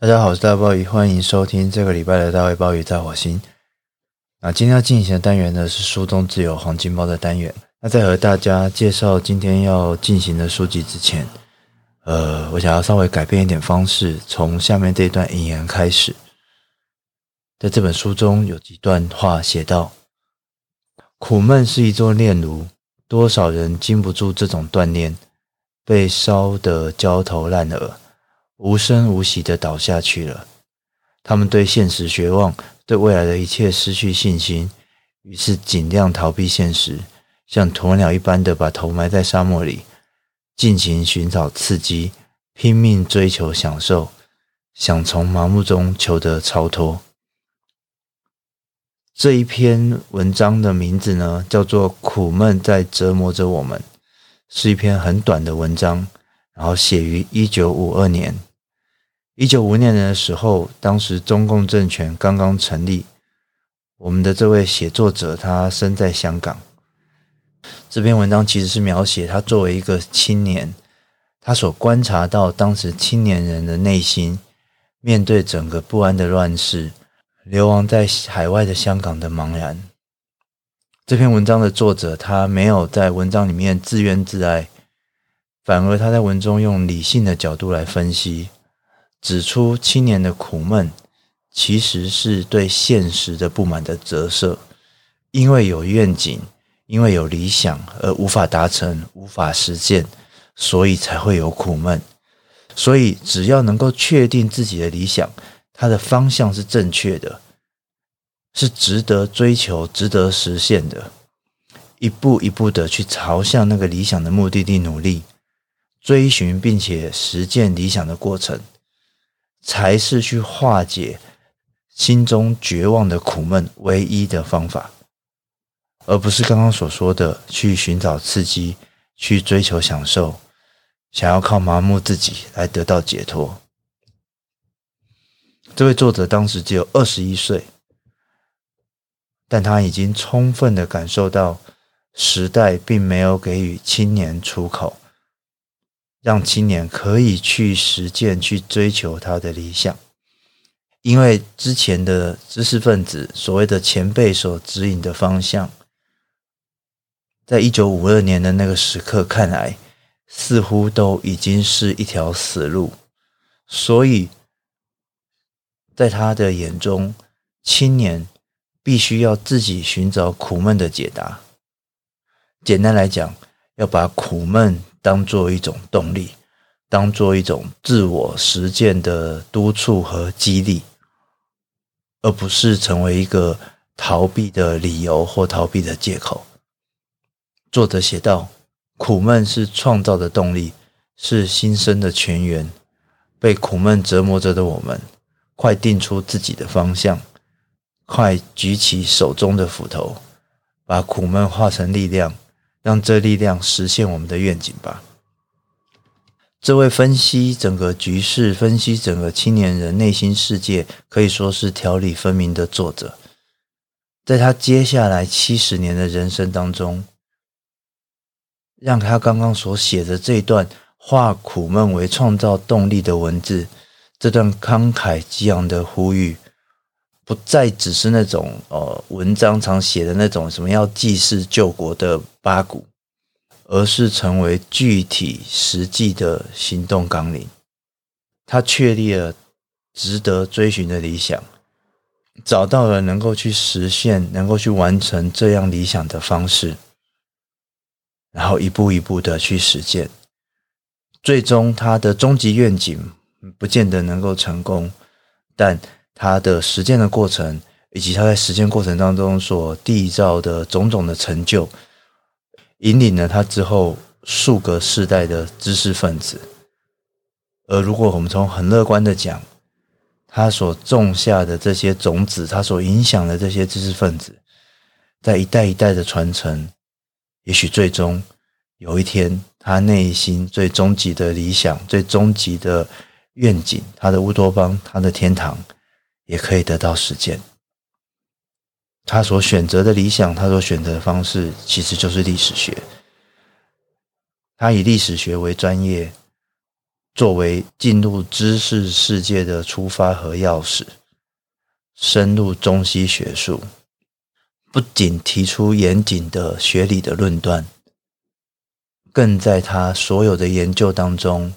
大家好，我是大鲍鱼，欢迎收听这个礼拜的大卫鲍鱼在火星。那今天要进行的单元呢，是书中自有黄金包的单元。那在和大家介绍今天要进行的书籍之前，呃，我想要稍微改变一点方式，从下面这一段引言开始。在这本书中有几段话写道：“苦闷是一座炼炉，多少人经不住这种锻炼，被烧得焦头烂额。”无声无息地倒下去了。他们对现实绝望，对未来的一切失去信心，于是尽量逃避现实，像鸵鸟一般的把头埋在沙漠里，尽情寻找刺激，拼命追求享受，想从麻木中求得超脱。这一篇文章的名字呢，叫做《苦闷在折磨着我们》，是一篇很短的文章，然后写于一九五二年。一九五年的时候，当时中共政权刚刚成立，我们的这位写作者他身在香港。这篇文章其实是描写他作为一个青年，他所观察到当时青年人的内心，面对整个不安的乱世，流亡在海外的香港的茫然。这篇文章的作者他没有在文章里面自怨自艾，反而他在文中用理性的角度来分析。指出青年的苦闷，其实是对现实的不满的折射。因为有愿景，因为有理想而无法达成、无法实现，所以才会有苦闷。所以，只要能够确定自己的理想，它的方向是正确的，是值得追求、值得实现的，一步一步的去朝向那个理想的目的地努力，追寻并且实践理想的过程。才是去化解心中绝望的苦闷唯一的方法，而不是刚刚所说的去寻找刺激、去追求享受，想要靠麻木自己来得到解脱。这位作者当时只有二十一岁，但他已经充分的感受到时代并没有给予青年出口。让青年可以去实践、去追求他的理想，因为之前的知识分子所谓的前辈所指引的方向，在一九五二年的那个时刻看来，似乎都已经是一条死路，所以在他的眼中，青年必须要自己寻找苦闷的解答。简单来讲，要把苦闷。当做一种动力，当做一种自我实践的督促和激励，而不是成为一个逃避的理由或逃避的借口。作者写道：“苦闷是创造的动力，是新生的泉源。被苦闷折磨着的我们，快定出自己的方向，快举起手中的斧头，把苦闷化成力量。”让这力量实现我们的愿景吧。这位分析整个局势、分析整个青年人内心世界，可以说是条理分明的作者，在他接下来七十年的人生当中，让他刚刚所写的这段化苦闷为创造动力的文字，这段慷慨激昂的呼吁。不再只是那种呃文章常写的那种什么要济世救国的八股，而是成为具体实际的行动纲领。他确立了值得追寻的理想，找到了能够去实现、能够去完成这样理想的方式，然后一步一步的去实践。最终，他的终极愿景不见得能够成功，但。他的实践的过程，以及他在实践过程当中所缔造的种种的成就，引领了他之后数个世代的知识分子。而如果我们从很乐观的讲，他所种下的这些种子，他所影响的这些知识分子，在一代一代的传承，也许最终有一天，他内心最终极的理想、最终极的愿景，他的乌托邦，他的天堂。也可以得到实践。他所选择的理想，他所选择的方式，其实就是历史学。他以历史学为专业，作为进入知识世界的出发和钥匙，深入中西学术，不仅提出严谨的学理的论断，更在他所有的研究当中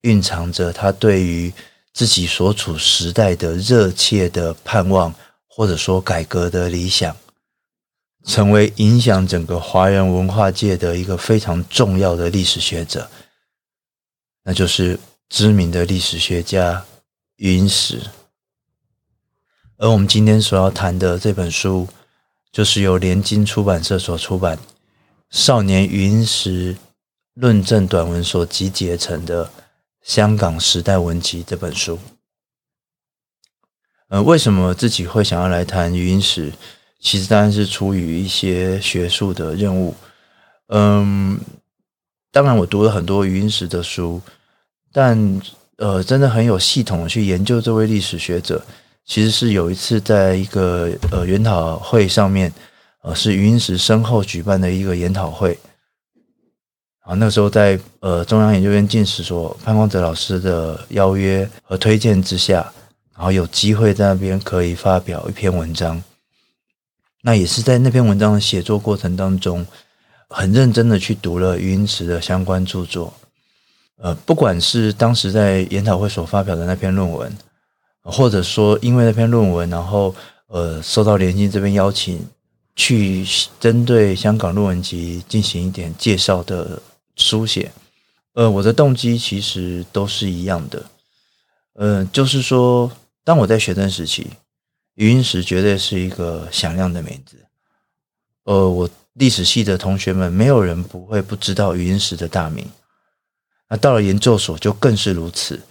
蕴藏着他对于自己所处时代的热切的盼望，或者说改革的理想，成为影响整个华人文化界的一个非常重要的历史学者。那就是知名的历史学家云石，而我们今天所要谈的这本书，就是由联经出版社所出版《少年云石论证短文》所集结成的《香港时代文集》这本书。呃，为什么自己会想要来谈余英时？其实当然是出于一些学术的任务。嗯。当然，我读了很多余英时的书，但呃，真的很有系统的去研究这位历史学者。其实是有一次在一个呃研讨会上面，呃，是余英时身后举办的一个研讨会。啊，那时候在呃中央研究院进士所潘光泽老师的邀约和推荐之下，然后有机会在那边可以发表一篇文章。那也是在那篇文章的写作过程当中。很认真的去读了余英时的相关著作，呃，不管是当时在研讨会所发表的那篇论文，或者说因为那篇论文，然后呃受到联经这边邀请，去针对香港论文集进行一点介绍的书写，呃，我的动机其实都是一样的，呃，就是说，当我在学生时期，余英时绝对是一个响亮的名字，呃，我。历史系的同学们，没有人不会不知道余英时的大名。那到了研究所就更是如此，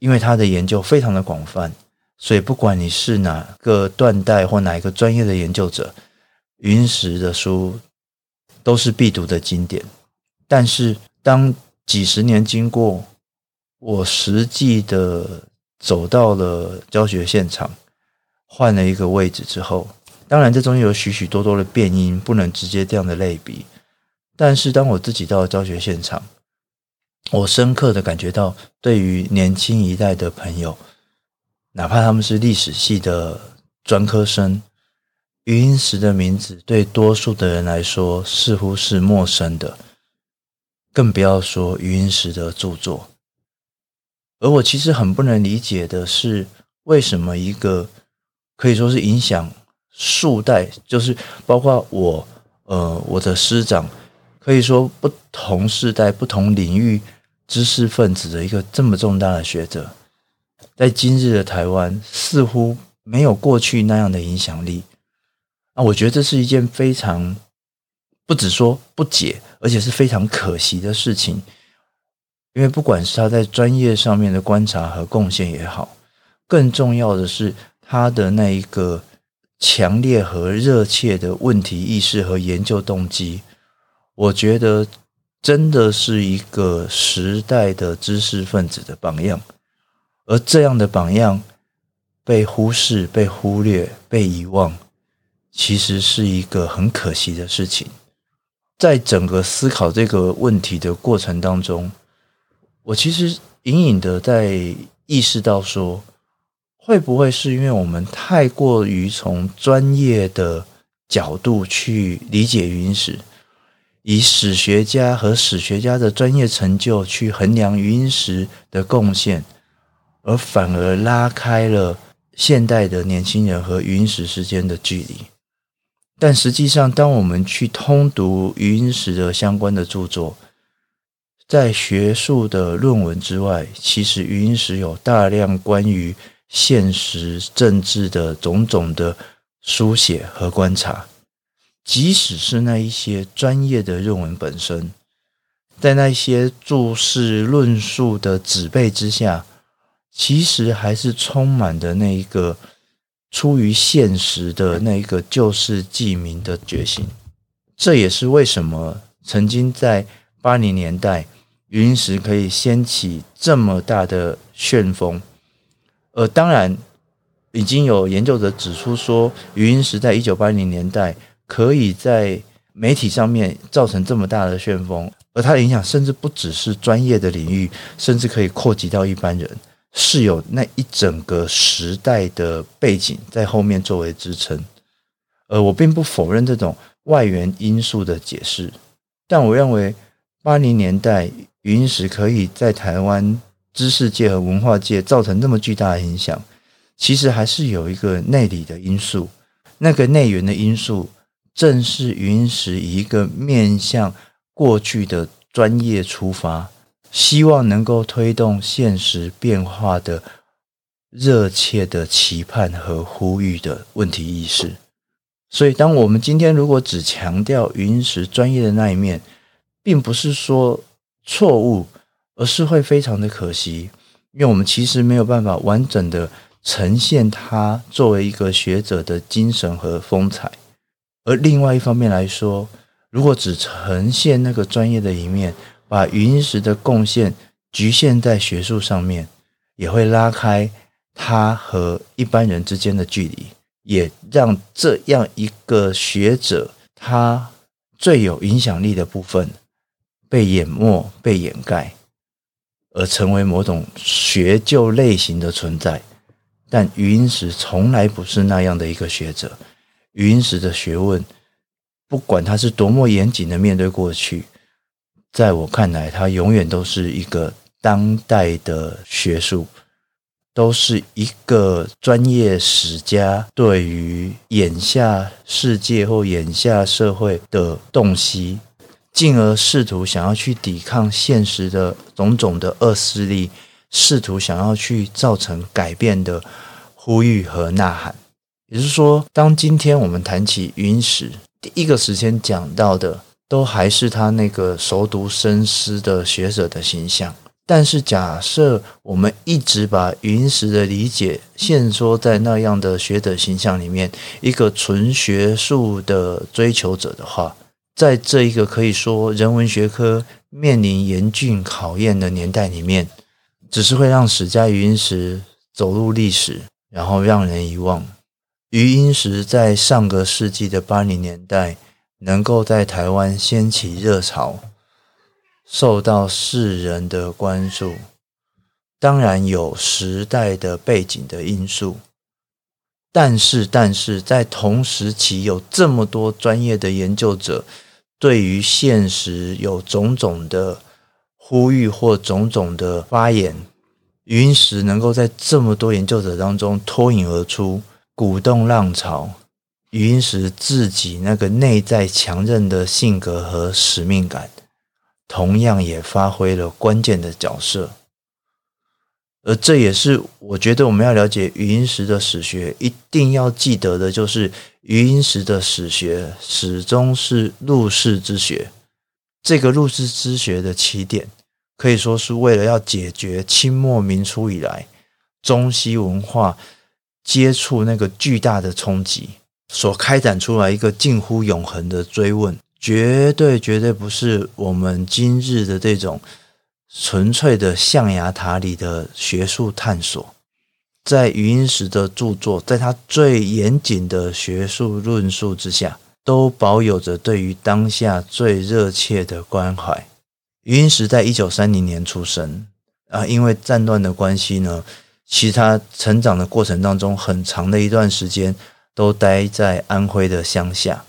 因为他的研究非常的广泛，所以不管你是哪个断代或哪一个专业的研究者，余英时的书都是必读的经典。但是当几十年经过，我实际的走到了教学现场，换了一个位置之后。当然，这中间有许许多多的变音，不能直接这样的类比。但是，当我自己到了教学现场，我深刻的感觉到，对于年轻一代的朋友，哪怕他们是历史系的专科生，余英时的名字对多数的人来说似乎是陌生的，更不要说余英时的著作。而我其实很不能理解的是，为什么一个可以说是影响。数代就是包括我，呃，我的师长，可以说不同世代、不同领域知识分子的一个这么重大的学者，在今日的台湾似乎没有过去那样的影响力。啊，我觉得这是一件非常不只说不解，而且是非常可惜的事情。因为不管是他在专业上面的观察和贡献也好，更重要的是他的那一个。强烈和热切的问题意识和研究动机，我觉得真的是一个时代的知识分子的榜样。而这样的榜样被忽视、被忽略、被遗忘，其实是一个很可惜的事情。在整个思考这个问题的过程当中，我其实隐隐的在意识到说。会不会是因为我们太过于从专业的角度去理解余英时，以史学家和史学家的专业成就去衡量余英时的贡献，而反而拉开了现代的年轻人和余英时之间的距离？但实际上，当我们去通读余英时的相关的著作，在学术的论文之外，其实余英时有大量关于现实政治的种种的书写和观察，即使是那一些专业的论文本身，在那些注释论述的纸背之下，其实还是充满的那一个出于现实的那一个救世济民的决心。这也是为什么曾经在八零年代，余英时可以掀起这么大的旋风。呃，当然，已经有研究者指出说，余英时在一九八零年代可以在媒体上面造成这么大的旋风，而它的影响甚至不只是专业的领域，甚至可以扩及到一般人，是有那一整个时代的背景在后面作为支撑。而我并不否认这种外源因素的解释，但我认为八零年代语音石可以在台湾知识界和文化界造成那么巨大的影响，其实还是有一个内里的因素，那个内源的因素正是语音石以一个面向。过去的专业出发，希望能够推动现实变化的热切的期盼和呼吁的问题意识。所以，当我们今天如果只强调云石专业的那一面，并不是说错误，而是会非常的可惜，因为我们其实没有办法完整的呈现他作为一个学者的精神和风采。而另外一方面来说，如果只呈现那个专业的一面，把语音石的贡献局限在学术上面，也会拉开他和一般人之间的距离，也让这样一个学者他最有影响力的部分被淹没、被掩盖，而成为某种学究类型的存在。但语音石从来不是那样的一个学者，语音石的学问。不管他是多么严谨的面对过去，在我看来，他永远都是一个当代的学术，都是一个专业史家对于眼下世界或眼下社会的洞悉，进而试图想要去抵抗现实的种种的恶势力，试图想要去造成改变的呼吁和呐喊。也就是说，当今天我们谈起语音石，第一个时间讲到的都还是他那个熟读深思的学者的形象，但是假设我们一直把语音石的理解限缩在那样的学者形象里面，一个纯学术的追求者的话，在这一个可以说人文学科面临严峻考验的年代里面，只是会让史家语音石走入历史，然后让人遗忘。余音石在上个世纪的八零年代能够在台湾掀起热潮，受到世人的关注，当然有时代的背景的因素，但是，但是在同时期有这么多专业的研究者对于现实有种种的呼吁或种种的发言，云石能够在这么多研究者当中脱颖而出。鼓动浪潮，余音石自己那个内在强韧的性格和使命感，同样也发挥了关键的角色。而这也是我觉得我们要了解余音石的史学，一定要记得的，就是余音石的史学始终是入世之学。这个入世之学的起点，可以说是为了要解决清末民初以来中西文化。接触那个巨大的冲击，所开展出来一个近乎永恒的追问，绝对绝对不是我们今日的这种纯粹的象牙塔里的学术探索。在余英时的著作，在他最严谨的学术论述之下，都保有着对于当下最热切的关怀。余英时在一九三零年出生啊，因为战乱的关系呢。其实他成长的过程当中，很长的一段时间都待在安徽的乡下。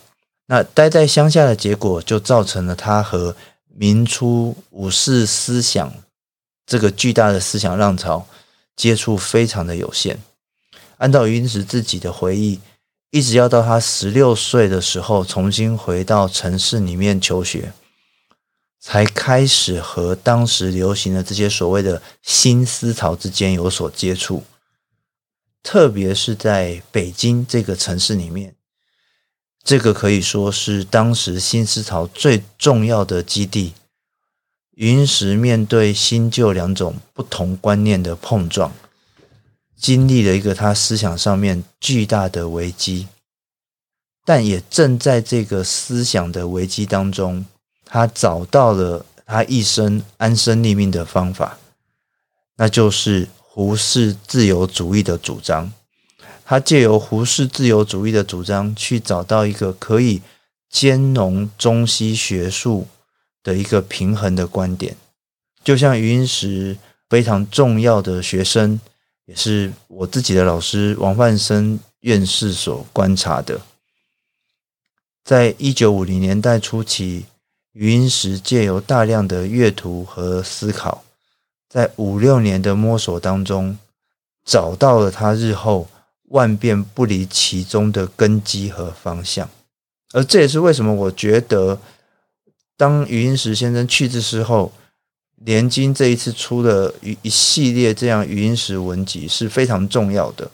那待在乡下的结果，就造成了他和民初五四思想这个巨大的思想浪潮接触非常的有限。按照语音石自己的回忆，一直要到他十六岁的时候，重新回到城市里面求学。才开始和当时流行的这些所谓的新思潮之间有所接触，特别是在北京这个城市里面，这个可以说是当时新思潮最重要的基地。云石面对新旧两种不同观念的碰撞，经历了一个他思想上面巨大的危机，但也正在这个思想的危机当中。他找到了他一生安身立命的方法，那就是胡适自由主义的主张。他借由胡适自由主义的主张，去找到一个可以兼容中西学术的一个平衡的观点。就像余英时非常重要的学生，也是我自己的老师王泛森院士所观察的，在一九五零年代初期，余英时借由大量的阅读和思考，在五六年的摸索当中，找到了他日后万变不离其宗的根基和方向。而这也是为什么我觉得，当余英时先生去世之后，联经这一次出的一一系列这样余英时文集是非常重要的，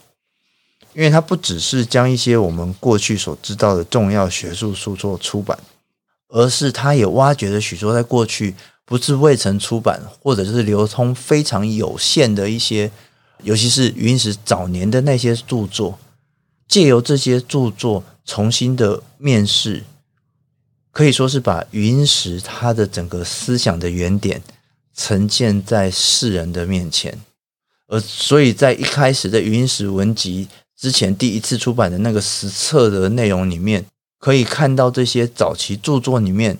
因为它不只是将一些我们过去所知道的重要学术著作出版。而是他也挖掘了许多在过去不是未曾出版或者是流通非常有限的一些，尤其是云石早年的那些著作，借由这些著作重新的面世，可以说是把余英时他的整个思想的原点呈现在世人的面前。而所以在一开始的云石文集之前第一次出版的那个实册的内容里面。可以看到这些早期著作里面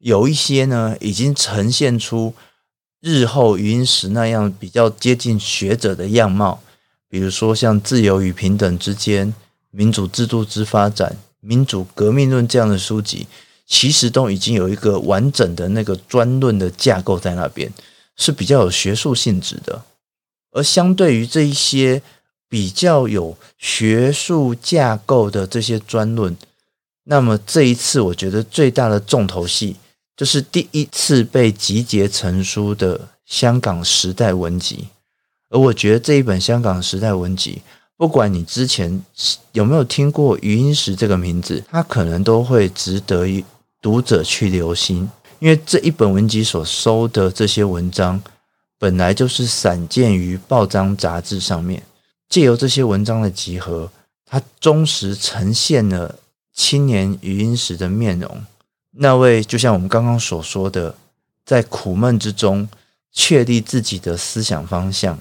有一些呢，已经呈现出日后余英时那样比较接近学者的样貌，比如说像《自由与平等之间》《民主制度之发展》《民主革命论》这样的书籍，其实都已经有一个完整的那个专论的架构在那边，是比较有学术性质的。而相对于这一些比较有学术架构的这些专论。那么这一次，我觉得最大的重头戏就是第一次被集结成书的《香港时代文集》，而我觉得这一本《香港时代文集》，不管你之前有没有听过余英时这个名字，它可能都会值得读者去留心，因为这一本文集所收的这些文章，本来就是散见于报章杂志上面，借由这些文章的集合，它忠实呈现了。青年余英时的面容，那位就像我们刚刚所说的，在苦闷之中确立自己的思想方向，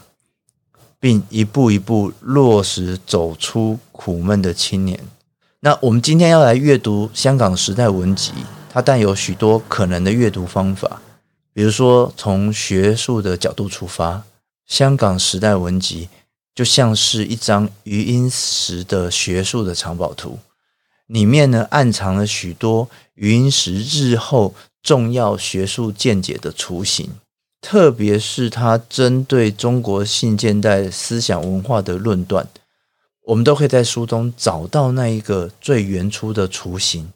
并一步一步落实走出苦闷的青年。那我们今天要来阅读《香港时代文集》，它带有许多可能的阅读方法，比如说从学术的角度出发，《香港时代文集》就像是一张余英时的学术的藏宝图。里面呢，暗藏了许多云石日后重要学术见解的雏形，特别是他针对中国现现代思想文化的论断，我们都可以在书中找到那一个最原初的雏形。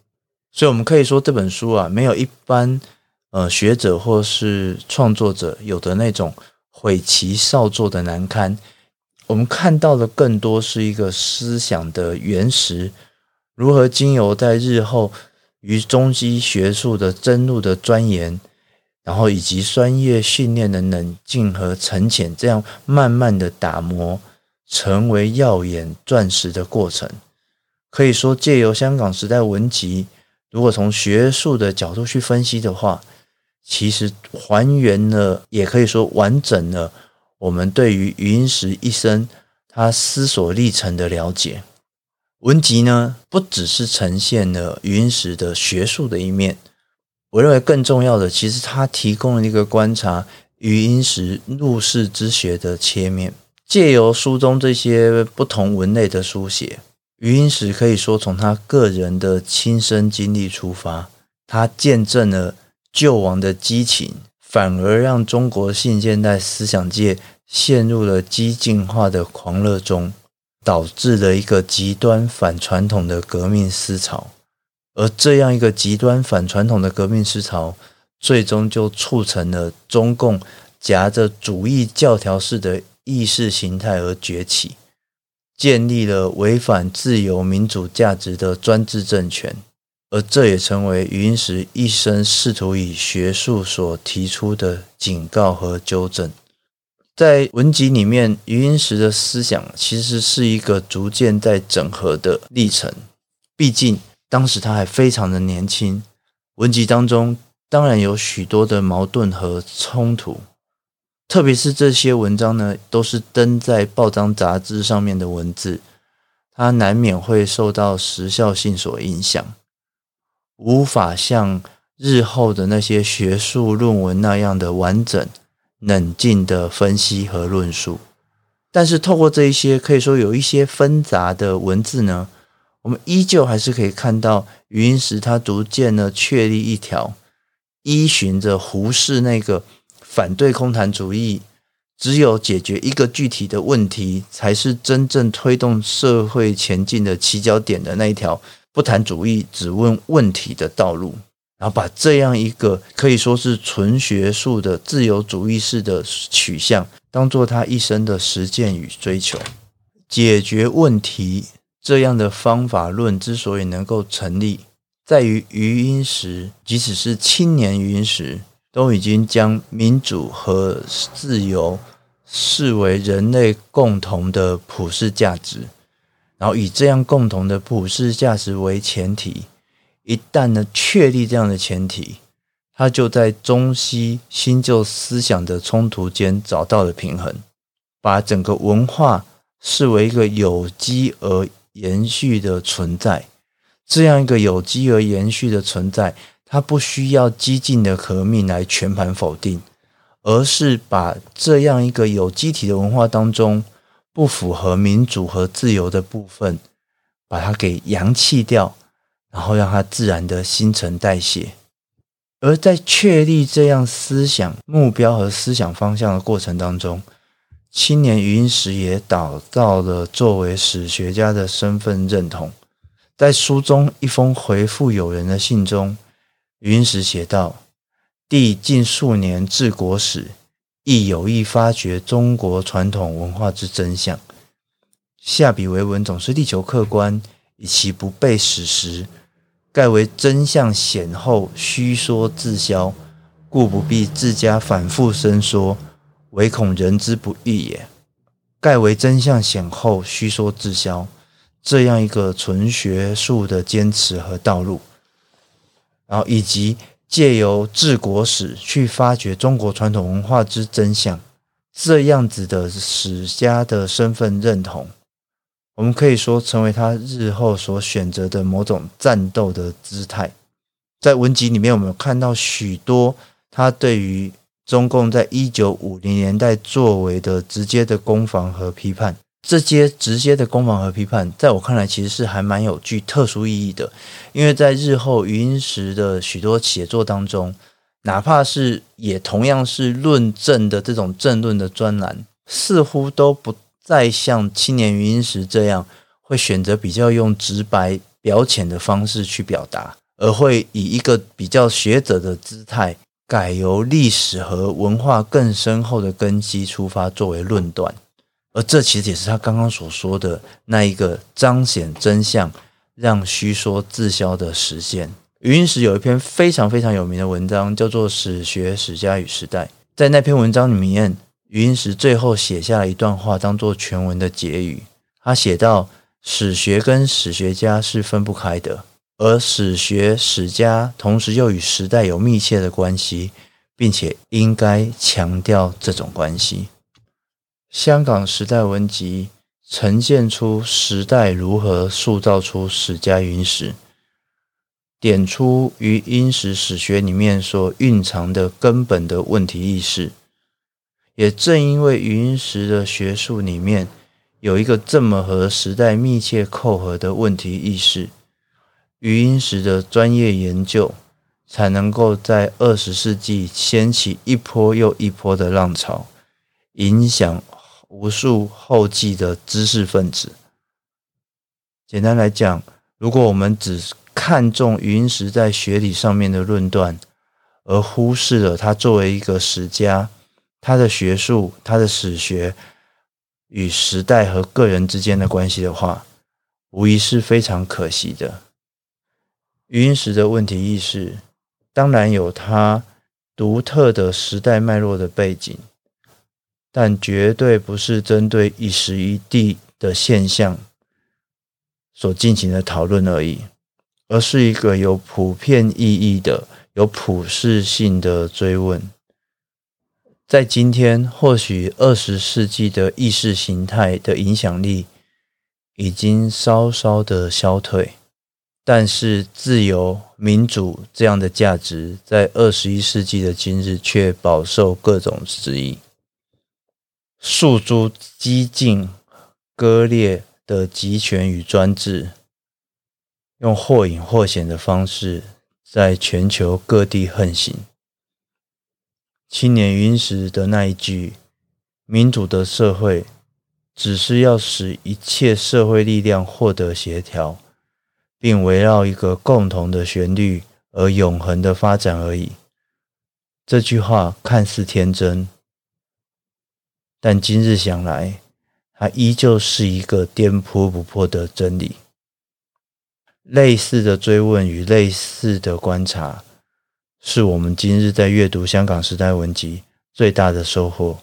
所以，我们可以说这本书啊，没有一般呃学者或是创作者有的那种毁其少作的难堪。我们看到的更多是一个思想的原石。如何经由在日后于中西学术的深入的钻研，然后以及专业训练的冷静和沉潜，这样慢慢的打磨，成为耀眼钻石的过程。可以说，借由香港时代文集，如果从学术的角度去分析的话，其实还原了，也可以说完整了我们对于余英时一生他思索历程的了解。文集呢，不只是呈现了余英时的学术的一面，我认为更重要的，其实它提供了一个观察余英时入世之学的切面。借由书中这些不同文类的书写，余英时可以说从他个人的亲身经历出发，他见证了救亡的激情，反而让中国现现代思想界陷入了激进化的狂热中。导致了一个极端反传统的革命思潮，而这样一个极端反传统的革命思潮，最终就促成了中共夹着主义教条式的意识形态而崛起，建立了违反自由民主价值的专制政权，而这也成为余英时一生试图以学术所提出的警告和纠正。在文集里面，余英时的思想其实是一个逐渐在整合的历程。毕竟当时他还非常的年轻，文集当中当然有许多的矛盾和冲突，特别是这些文章呢，都是登在报章杂志上面的文字，它难免会受到时效性所影响，无法像日后的那些学术论文那样的完整、冷静的分析和论述。但是，透过这一些可以说有一些纷杂的文字呢，我们依旧还是可以看到余英时他逐渐呢确立一条，依循着胡适那个反对空谈主义，只有解决一个具体的问题，才是真正推动社会前进的起脚点的那一条不谈主义，只问问题的道路。然后把这样一个可以说是纯学术的自由主义式的取向，当做他一生的实践与追求。解决问题这样的方法论之所以能够成立，在于余英时，即使是青年余英时，都已经将民主和自由视为人类共同的普世价值，然后以这样共同的普世价值为前提。一旦呢确立这样的前提，他就在中西新旧思想的冲突间找到了平衡，把整个文化视为一个有机而延续的存在。这样一个有机而延续的存在，它不需要激进的革命来全盘否定，而是把这样一个有机体的文化当中不符合民主和自由的部分，把它给扬弃掉。然后让它自然的新陈代谢，而在确立这样思想目标和思想方向的过程当中，青年余英时也找到了作为史学家的身份认同。在书中一封回复友人的信中，余英时写道：“弟近数年治国史，亦有意发掘中国传统文化之真相。下笔为文，总是力求客观，以其不背史实。”盖为真相显后，虚说自消，故不必自家反复申说，唯恐人之不欲也。盖为真相显后，虚说自消，这样一个纯学术的坚持和道路，然后以及借由治国史去发掘中国传统文化之真相，这样子的史家的身份认同。我们可以说，成为他日后所选择的某种战斗的姿态。在文集里面，我们看到许多他对于中共在一九五零年代作为的直接的攻防和批判。这些直接的攻防和批判，在我看来，其实是还蛮有具特殊意义的。因为在日后余英时的许多写作当中，哪怕是也同样是论证的这种政论的专栏，似乎都不。再像青年余英时这样，会选择比较用直白表浅的方式去表达，而会以一个比较学者的姿态，改由历史和文化更深厚的根基出发作为论断，而这其实也是他刚刚所说的那一个彰显真相、让虚说自销的实现。余英时有一篇非常非常有名的文章，叫做《史学史家与时代》，在那篇文章里面。余英时最后写下了一段话，当做全文的结语。他写道：“史学跟史学家是分不开的，而史学史家同时又与时代有密切的关系，并且应该强调这种关系。”香港时代文集呈现出时代如何塑造出史家余英时，点出余英时史学里面所蕴藏的根本的问题意识。也正因为余英时的学术里面有一个这么和时代密切扣合的问题意识，余英时的专业研究才能够在二十世纪掀起一波又一波的浪潮，影响无数后继的知识分子。简单来讲，如果我们只看重余英时在学理上面的论断，而忽视了他作为一个史家。他的学术、他的史学与时代和个人之间的关系的话，无疑是非常可惜的。余英时的问题意识，当然有他独特的时代脉络的背景，但绝对不是针对一时一地的现象所进行的讨论而已，而是一个有普遍意义的、有普世性的追问。在今天，或许二十世纪的意识形态的影响力已经稍稍的消退，但是自由、民主这样的价值，在二十一世纪的今日却饱受各种质疑。诉诸激进、割裂的极权与专制，用或隐或显的方式，在全球各地横行。青年云时的那一句“民主的社会”，只是要使一切社会力量获得协调。并围绕一个共同的旋律而永恒的发展而已。这句话看似天真，但今日想来，它依旧是一个颠扑不破的真理。类似的追问与类似的观察，是我们今日在阅读香港时代文集最大的收获，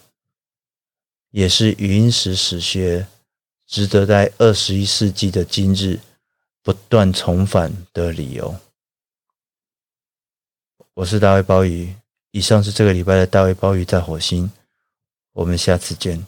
也是语音时史学值得在二十一世纪的今日。不断重返的理由。我是大卫鲍鱼，以上是这个礼拜的大卫鲍鱼在火星，我们下次见。